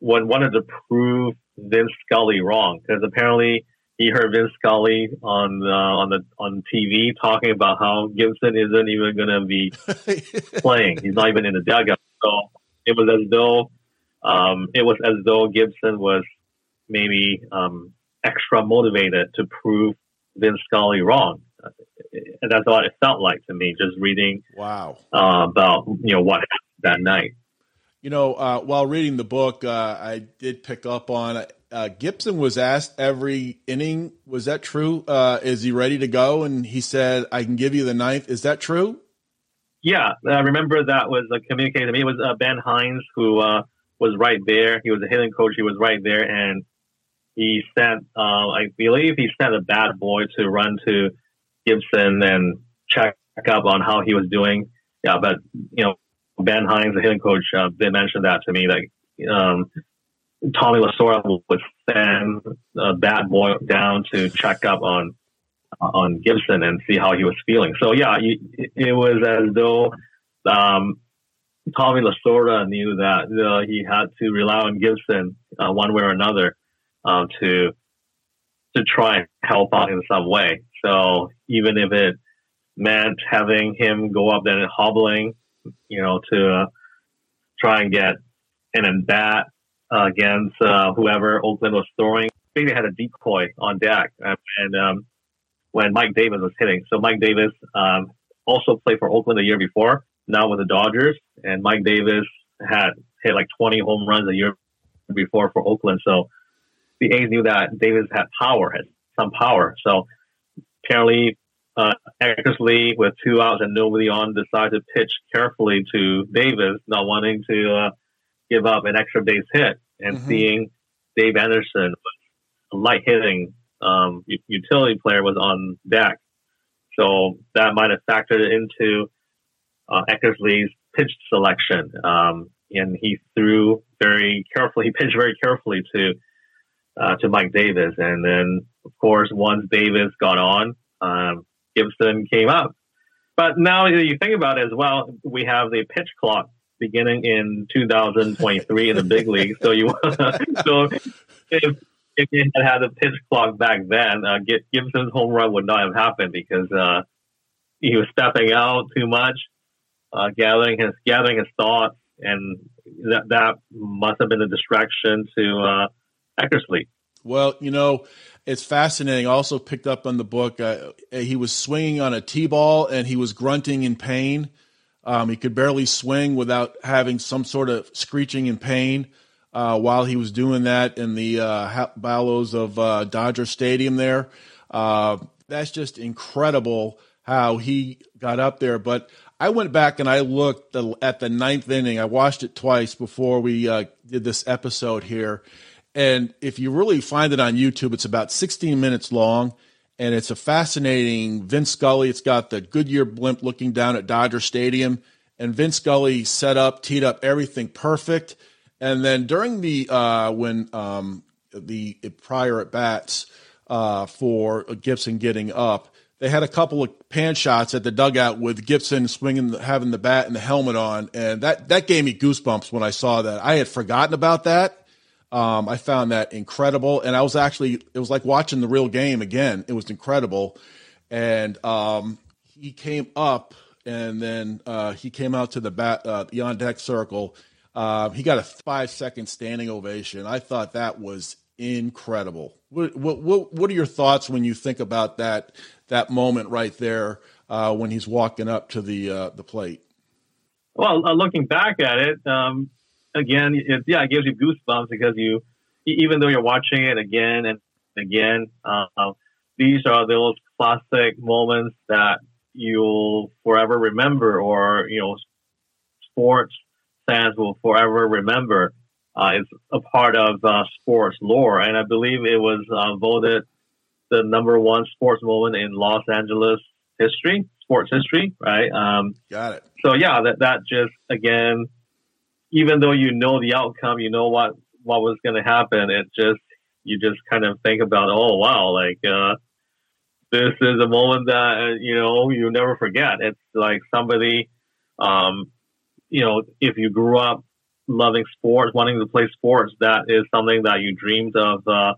wanted to prove Vince Scully wrong because apparently he heard Vince Scully on uh, on the on TV talking about how Gibson isn't even going to be playing. He's not even in the dugout. So it was as though um, it was as though Gibson was maybe um, extra motivated to prove Vince Scully wrong. And that's what it felt like to me, just reading wow uh, about you know what happened that night. You know, uh, while reading the book, uh, I did pick up on uh, Gibson was asked every inning, was that true? Uh, is he ready to go? And he said, I can give you the ninth. Is that true? Yeah, I remember that was uh, communicated to me. It was uh, Ben Hines who uh, was right there. He was a hitting coach. He was right there. And he sent, uh, I believe he sent a bat boy to run to Gibson and check up on how he was doing. Yeah, but, you know, Ben Hines, the hitting coach, uh, did mention that to me. Like, um, Tommy Lasorda would send a bat boy down to check up on on Gibson and see how he was feeling. So yeah, it was as though um, Tommy Lasorda knew that uh, he had to rely on Gibson uh, one way or another uh, to to try and help out in some way. So even if it meant having him go up there and hobbling, you know, to uh, try and get in and bat uh, against uh, whoever Oakland was throwing. They had a decoy on deck, and um, when Mike Davis was hitting, so Mike Davis um, also played for Oakland the year before, now with the Dodgers, and Mike Davis had hit like 20 home runs a year before for Oakland. So the A's knew that Davis had power, had some power. So apparently, uh, Eckersley with two outs and nobody on decided to pitch carefully to Davis, not wanting to uh, give up an extra base hit and mm-hmm. seeing Dave Anderson, a light hitting um, utility player, was on deck. So that might have factored into uh, Eckersley's pitch selection. Um, and he threw very carefully, he pitched very carefully to uh, to Mike Davis. And then, of course, once Davis got on, um, Gibson came up. But now you think about it as well, we have the pitch clock beginning in 2023 in the big league. So you so if if you had had a pitch clock back then, uh, Gibson's home run would not have happened because uh, he was stepping out too much, uh, gathering his gathering his thoughts, and that that must have been a distraction to uh, Eckersley. Well, you know, it's fascinating. I also picked up on the book. Uh, he was swinging on a tee ball and he was grunting in pain. Um, he could barely swing without having some sort of screeching in pain. Uh, while he was doing that in the uh, ballows of uh, Dodger Stadium there, uh, that's just incredible how he got up there. But I went back and I looked at the ninth inning. I watched it twice before we uh, did this episode here. And if you really find it on YouTube, it's about 16 minutes long. and it's a fascinating Vince Scully. It's got the Goodyear blimp looking down at Dodger Stadium, and Vince Scully set up, teed up everything perfect. And then during the uh, when um, the prior at bats uh, for Gibson getting up, they had a couple of pan shots at the dugout with Gibson swinging, having the bat and the helmet on, and that that gave me goosebumps when I saw that. I had forgotten about that. Um, I found that incredible, and I was actually it was like watching the real game again. It was incredible, and um, he came up, and then uh, he came out to the bat, uh, the on deck circle. Uh, he got a five second standing ovation. I thought that was incredible. What, what, what are your thoughts when you think about that that moment right there uh, when he's walking up to the uh, the plate? Well, uh, looking back at it, um, again, it, yeah, it gives you goosebumps because you, even though you're watching it again and again, uh, these are those classic moments that you'll forever remember, or you know, sports fans will forever remember. Uh, it's a part of uh, sports lore, and I believe it was uh, voted the number one sports moment in Los Angeles history, sports history, right? Um, Got it. So yeah, that that just again, even though you know the outcome, you know what what was going to happen. It just you just kind of think about, oh wow, like uh, this is a moment that you know you never forget. It's like somebody, um, you know, if you grew up loving sports, wanting to play sports, that is something that you dreamed of uh,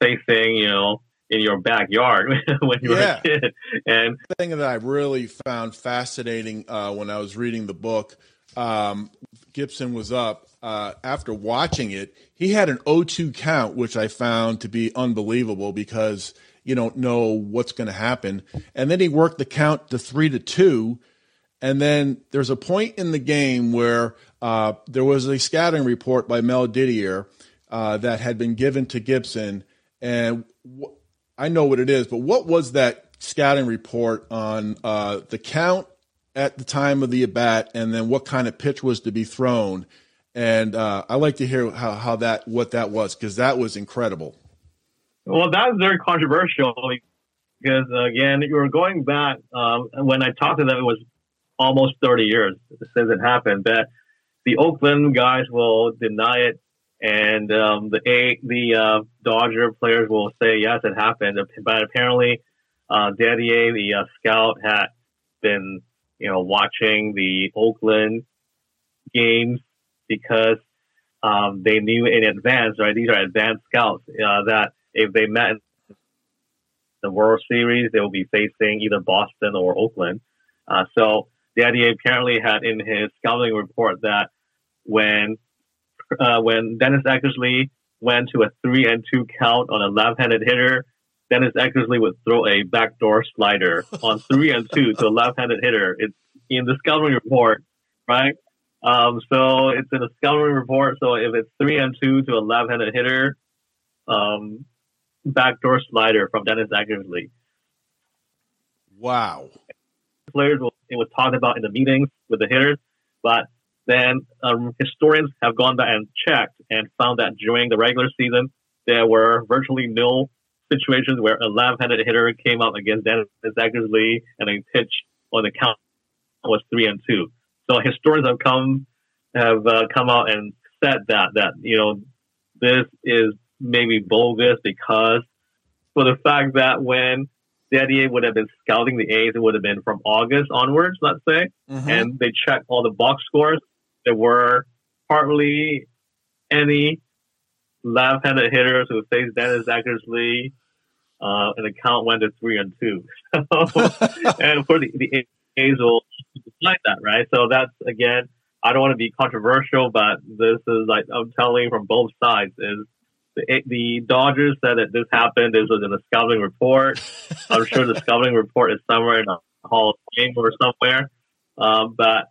facing, you know, in your backyard when you yeah. were a kid. And the thing that I really found fascinating uh, when I was reading the book, um, Gibson was up uh, after watching it. He had an 0-2 count, which I found to be unbelievable because you don't know what's going to happen. And then he worked the count to three to two. And then there's a point in the game where uh, there was a scouting report by Mel Didier uh, that had been given to Gibson, and I know what it is, but what was that scouting report on uh, the count at the time of the at bat, and then what kind of pitch was to be thrown? And uh, I like to hear how, how that what that was because that was incredible. Well, that was very controversial because again, you were going back um, when I talked to them. It was almost 30 years since it happened. That the Oakland guys will deny it, and um, the a the uh, Dodger players will say yes, it happened. But apparently, uh, Didier, the uh, scout, had been you know watching the Oakland games because um, they knew in advance, right? These are advanced scouts uh, that if they met the World Series, they will be facing either Boston or Oakland. Uh, so Didier apparently had in his scouting report that when uh, when Dennis Eckersley went to a three and two count on a left-handed hitter, Dennis Eckersley would throw a backdoor slider on three and two to a left-handed hitter. It's in the scouting report, right? Um, so it's in the scouting report. So if it's three and two to a left-handed hitter, um, backdoor slider from Dennis Eckersley. Wow. Players will, it was talked about in the meetings with the hitters, but then um, historians have gone back and checked and found that during the regular season, there were virtually no situations where a left-handed hitter came out against Dennis Eckersley and a pitch on the count was three and two. So historians have come have uh, come out and said that that you know this is maybe bogus because for the fact that when the Didier would have been scouting the A's, it would have been from August onwards, let's say, mm-hmm. and they checked all the box scores there were hardly any left-handed hitters who faced Dennis Eckersley, uh, and the count went to three and two. and for the, the A's will like that, right? So that's again, I don't want to be controversial, but this is like I'm telling from both sides is the, the Dodgers said that this happened. This was in a scouting report. I'm sure the scouting report is somewhere in a Hall of Fame or somewhere. Um, but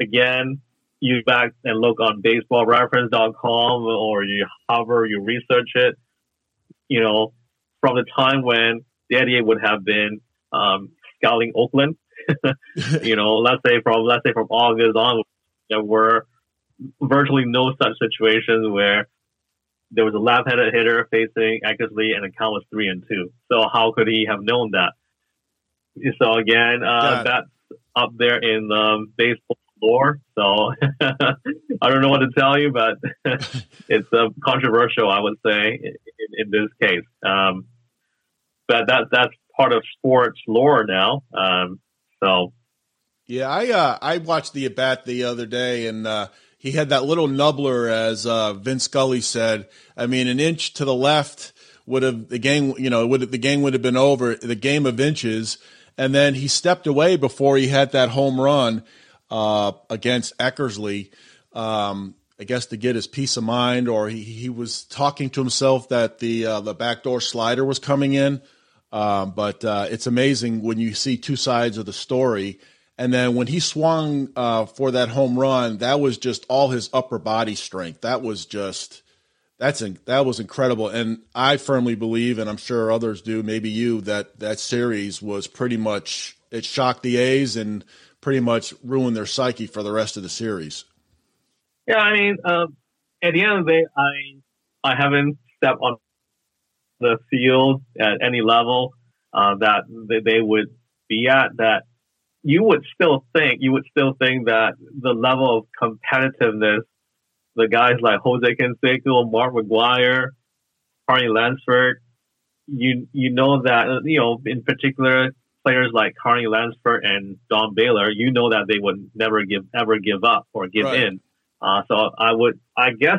again, you back and look on baseballreference.com or you hover, you research it, you know, from the time when Didier would have been um, scouting Oakland, you know, let's say from let's say from August on, there were virtually no such situations where there was a left-handed hitter facing Eckersley, and the count was three and two. So how could he have known that? So again, uh, that's up there in um, baseball lore. So I don't know what to tell you, but it's uh, controversial, I would say, in, in this case. Um, but that that's part of sports lore now. Um, so yeah, I uh, I watched the at bat the other day, and uh, he had that little nubbler, as uh, Vince Scully said. I mean, an inch to the left would have the game. You know, would the game would have been over. The game of inches, and then he stepped away before he had that home run uh, against Eckersley. Um, I guess to get his peace of mind, or he, he was talking to himself that the uh, the backdoor slider was coming in. Um, but uh, it's amazing when you see two sides of the story. And then when he swung uh, for that home run, that was just all his upper body strength. That was just that's that was incredible. And I firmly believe, and I'm sure others do, maybe you, that that series was pretty much it shocked the A's and pretty much ruined their psyche for the rest of the series. Yeah, I mean, um, at the end of the day, I I haven't stepped on the field at any level uh, that they would be at, that you would still think you would still think that the level of competitiveness, the guys like Jose Canseco, Mark McGwire, Carney Lansford, you you know that you know in particular players like Carney Lansford and Don Baylor, you know that they would never give ever give up or give right. in. Uh, so I would, I guess,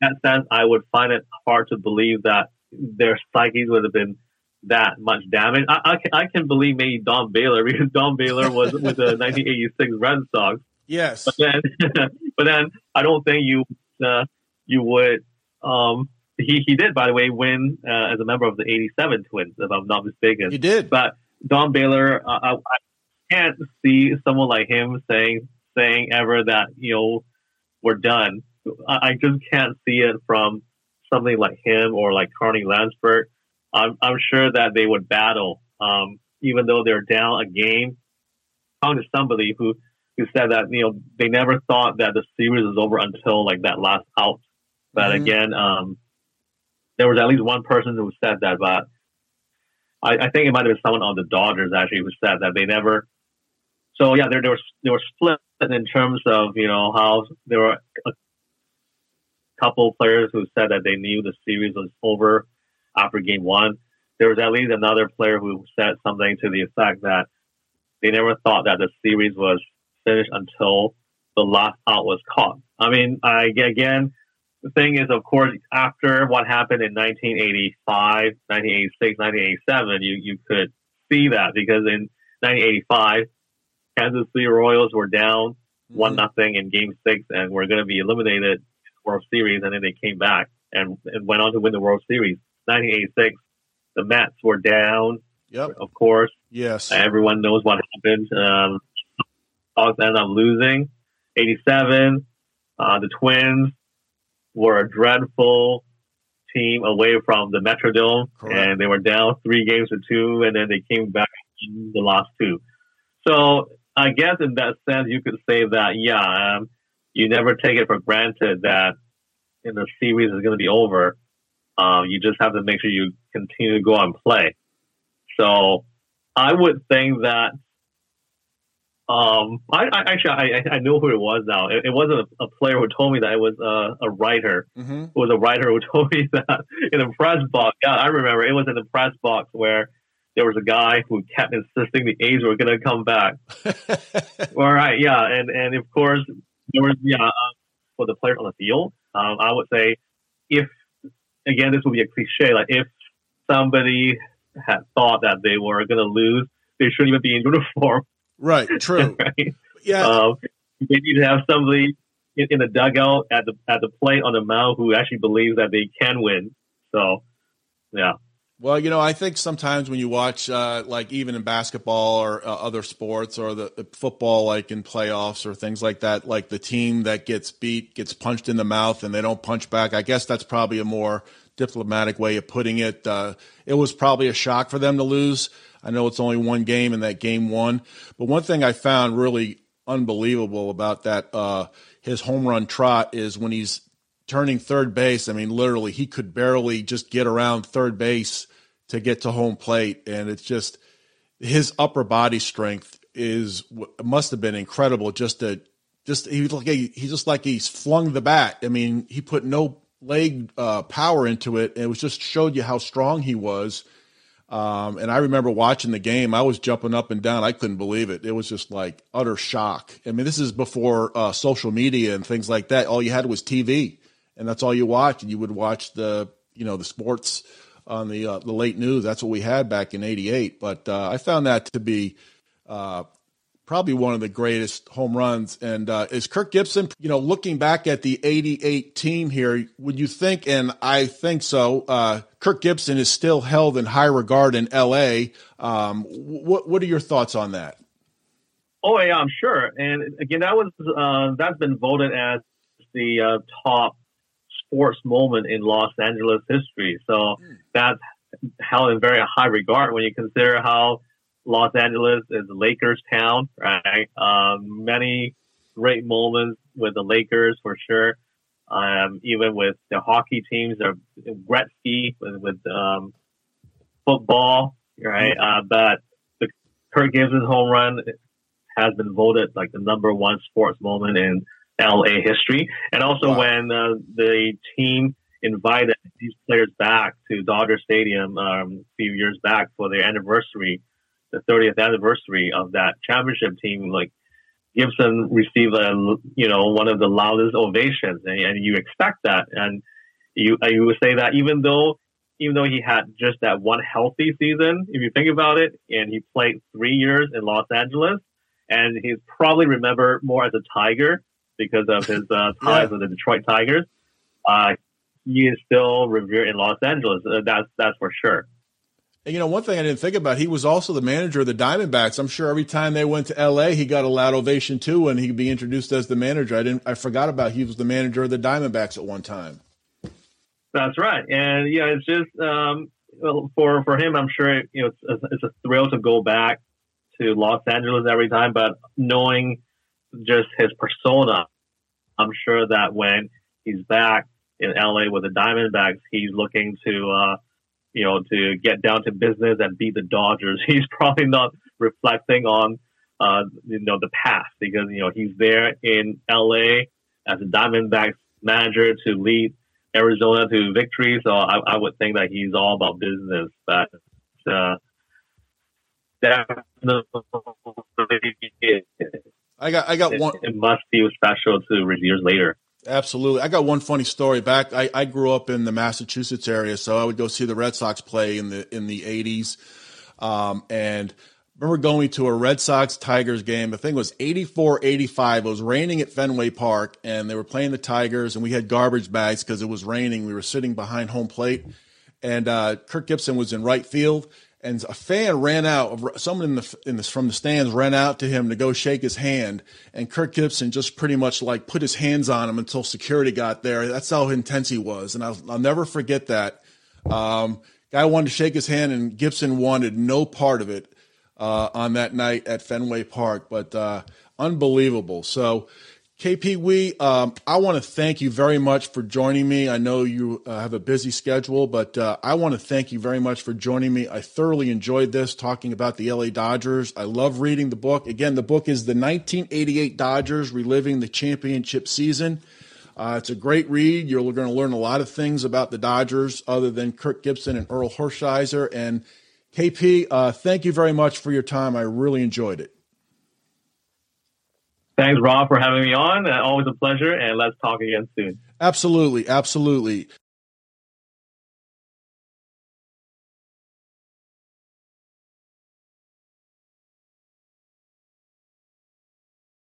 in that sense, I would find it hard to believe that their psyches would have been that much damage. I, I, can, I can believe maybe Don Baylor because Don Baylor was with the 1986 Red Sox. Yes, but then, but then I don't think you uh, you would. Um, he he did, by the way, win uh, as a member of the '87 Twins, if I'm not mistaken. He did, but Don Baylor, uh, I, I can't see someone like him saying saying ever that you know we're done. I, I just can't see it from something like him or like Carney Lansford, I'm, I'm sure that they would battle, um, even though they're down a game. Talking to somebody who, who said that, you know, they never thought that the series was over until like that last out. But mm-hmm. again, um, there was at least one person who said that, but I, I think it might have been someone on the Dodgers actually who said that they never. So yeah, there, there was, they were split in terms of, you know, how there were a couple players who said that they knew the series was over after game one. There was at least another player who said something to the effect that they never thought that the series was finished until the last out was caught. I mean, I, again, the thing is, of course, after what happened in 1985, 1986, 1987, you, you could see that because in 1985, Kansas City Royals were down mm-hmm. one nothing in Game Six and were going to be eliminated World Series, and then they came back and, and went on to win the World Series. 1986, the Mets were down. Yep. Of course. Yes. Everyone knows what happened. Um, Dogs ended up losing. 87, uh, the Twins were a dreadful team away from the Metrodome, Correct. and they were down three games to two, and then they came back in the last two. So I guess in that sense, you could say that, yeah, um, you never take it for granted that in the series is going to be over. Um, you just have to make sure you continue to go and play. So I would think that. Um, I, I actually I, I know who it was now. It, it wasn't a, a, player who told me that it was a, a writer. Mm-hmm. It was a writer who told me that in the press box. Yeah, I remember it was in the press box where there was a guy who kept insisting the A's were going to come back. All right, yeah, and and of course there was yeah uh, for the players on the field. Um, I would say if again this would be a cliche like if somebody had thought that they were going to lose, they shouldn't even be in uniform. Right. True. right? Yeah. Um, they need to have somebody in, in the dugout at the at the plate on the mound who actually believes that they can win. So, yeah. Well, you know, I think sometimes when you watch, uh, like even in basketball or uh, other sports or the, the, football, like in playoffs or things like that, like the team that gets beat gets punched in the mouth and they don't punch back. I guess that's probably a more diplomatic way of putting it. Uh, it was probably a shock for them to lose. I know it's only one game and that game won, but one thing I found really unbelievable about that uh, his home run trot is when he's turning third base. I mean, literally, he could barely just get around third base to get to home plate, and it's just his upper body strength is must have been incredible. Just to just he like he just like he's flung the bat. I mean, he put no leg uh, power into it, and it was just showed you how strong he was. Um, and I remember watching the game. I was jumping up and down. I couldn't believe it. It was just like utter shock. I mean, this is before uh, social media and things like that. All you had was TV, and that's all you watched. And you would watch the you know the sports on the uh, the late news. That's what we had back in '88. But uh, I found that to be uh, probably one of the greatest home runs. And uh, is Kirk Gibson, you know, looking back at the 88 team here, would you think, and I think so, uh, Kirk Gibson is still held in high regard in LA. Um, what, what are your thoughts on that? Oh, yeah, I'm sure. And again, that was, uh, that's been voted as the uh, top sports moment in Los Angeles history. So hmm. that's held in very high regard when you consider how Los Angeles is Lakers town, right? Um, many great moments with the Lakers for sure. Um, even with the hockey teams, or Gretzky with, with um, football, right? Uh, but the Kirk Gibson home run has been voted like the number one sports moment in LA history. And also wow. when uh, the team invited these players back to Dodger Stadium um, a few years back for their anniversary the 30th anniversary of that championship team, like Gibson received a you know one of the loudest ovations, and, and you expect that, and you you would say that even though even though he had just that one healthy season, if you think about it, and he played three years in Los Angeles, and he's probably remembered more as a Tiger because of his uh, ties yeah. with the Detroit Tigers. Uh, he is still revered in Los Angeles. Uh, that's that's for sure. And, you know, one thing I didn't think about, he was also the manager of the Diamondbacks. I'm sure every time they went to L.A., he got a loud ovation too, and he'd be introduced as the manager. I didn't, I forgot about he was the manager of the Diamondbacks at one time. That's right, and yeah, it's just um, for for him. I'm sure you know it's a, it's a thrill to go back to Los Angeles every time, but knowing just his persona, I'm sure that when he's back in LA with the Diamondbacks, he's looking to uh, you know, to get down to business and beat the Dodgers. He's probably not reflecting on, uh, you know, the past because, you know, he's there in LA as a Diamondbacks manager to lead Arizona to victory. So I, I would think that he's all about business, but, uh, definitely I got, I got one. It, it must feel special to years later. Absolutely. I got one funny story back. I, I grew up in the Massachusetts area, so I would go see the Red Sox play in the in the eighties. Um, and remember going to a Red Sox Tigers game. The thing was 84 85. It was raining at Fenway Park, and they were playing the Tigers, and we had garbage bags because it was raining. We were sitting behind home plate, and uh, Kirk Gibson was in right field, and a fan ran out. Of someone in the in the from the stands ran out to him to go shake his hand, and Kirk Gibson just pretty much like put his hands on him until security got there. That's how intense he was, and I'll, I'll never forget that. Um, guy wanted to shake his hand, and Gibson wanted no part of it uh, on that night at Fenway Park. But uh, unbelievable. So KP Wee, um, I want to thank you very much for joining me. I know you uh, have a busy schedule, but uh, I want to thank you very much for joining me. I thoroughly enjoyed this, talking about the LA Dodgers. I love reading the book. Again, the book is The 1988 Dodgers Reliving the Championship Season. Uh, it's a great read. You're going to learn a lot of things about the Dodgers other than Kirk Gibson and Orel Hershiser. And KP, uh, thank you very much for your time. I really enjoyed it. Thanks, Rob, for having me on. Uh, always a pleasure, and let's talk again soon. Absolutely, absolutely.